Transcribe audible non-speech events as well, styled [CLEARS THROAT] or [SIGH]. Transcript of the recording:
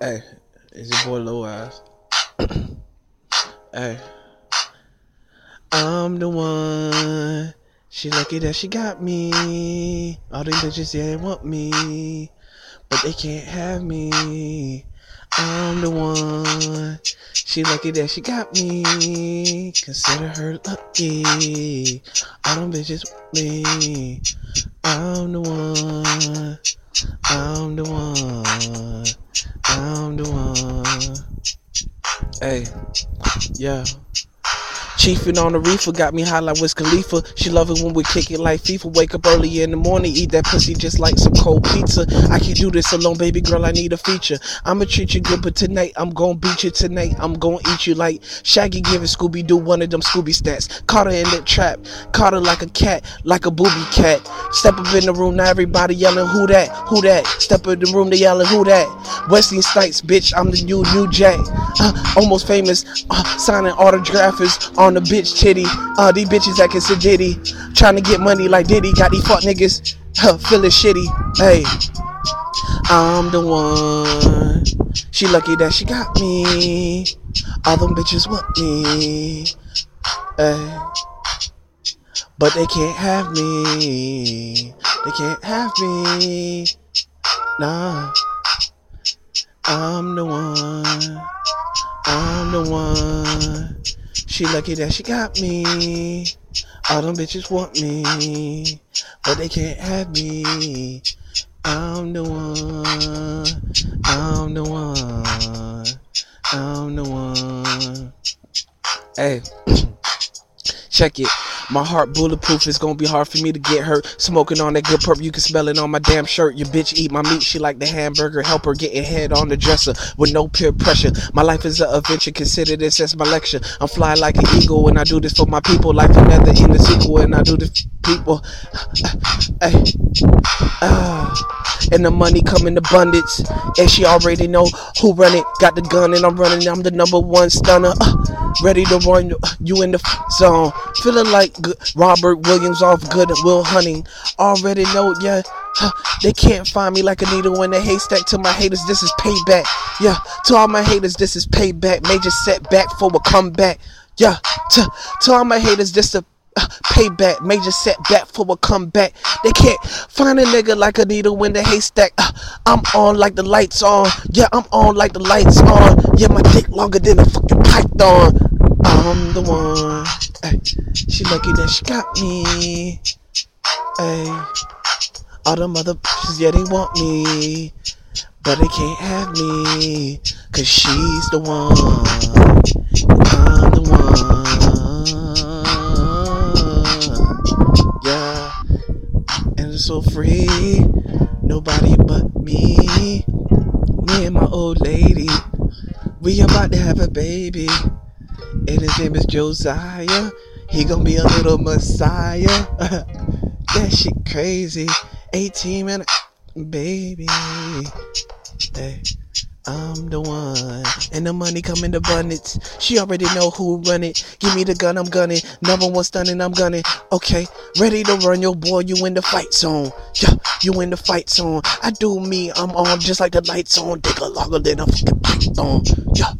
Hey, it's your boy Low Eyes. hey. I'm the one. She lucky that she got me. All these bitches, yeah, they want me. But they can't have me. I'm the one. She lucky that she got me. Consider her lucky. All them bitches with me. I'm the one. Yeah. Chiefin' on the reefer got me high like Wiz Khalifa. She love it when we kick it like FIFA. Wake up early in the morning, eat that pussy just like some cold pizza. I can't do this alone, baby girl. I need a feature. I'ma treat you good, but tonight I'm gonna beat you. Tonight I'm gonna eat you like Shaggy giving Scooby Doo one of them Scooby Snacks. Caught her in that trap, caught her like a cat, like a booby cat. Step up in the room, now everybody yelling, Who that? Who that? Step up in the room, they yelling, Who that? Wesley Snipes, bitch. I'm the new New Jack. Uh, almost famous, uh, signing autographs on the bitch titty. Uh, these bitches acting so ditty. Trying to get money like Diddy. Got these fuck niggas huh, feeling shitty. Hey, I'm the one. She lucky that she got me. All them bitches want me. Hey. But they can't have me. They can't have me. Nah. I'm the one. I'm the one. She lucky that she got me. All them bitches want me, but they can't have me. I'm the one. I'm the one. I'm the one. Hey, [CLEARS THROAT] check it. My heart bulletproof, it's gonna be hard for me to get hurt. Smoking on that good perp, you can smell it on my damn shirt. Your bitch eat my meat, she like the hamburger. Help her getting head on the dresser with no peer pressure. My life is an adventure, consider this as my lecture. I'm flying like an eagle, and I do this for my people. Life another in the sequel, and I do this for people. Hey, ah, and the money come in abundance, and she already know who run it. Got the gun, and I'm running. I'm the number one stunner. Uh, ready to run you in the zone. Feeling like good, Robin Williams off Good and Will Hunting. Already know, yeah. They can't find me like a needle in a haystack. To my haters, this is payback. Yeah, to all my haters, this is payback. Major setback for a comeback. Yeah, to, to all my haters, this a uh, payback. Major setback for a comeback. They can't find a nigga like a needle in the haystack. Uh, I'm on like the lights on. Yeah, I'm on like the lights on. Yeah, my dick longer than a fucking python. I'm the one. Ay, she lucky that she got me. Ay, all the mother bitches, yeah, they want me. But they can't have me. Cause she's the one. I'm the one. Yeah. And it's so free. Nobody but me. Me and my old lady. We about to have a baby. And his name is Josiah. He gonna be a little messiah. [LAUGHS] that shit crazy. 18 and baby. Hey, I'm the one. And the money come in abundance. She already know who run it. Give me the gun, I'm gunning. Number one stunning, I'm gunning. Okay, ready to run your boy. You in the fight zone. Yeah, you in the fight zone. I do me, I'm on just like the lights on. Dig a longer than a fucking python. Yeah.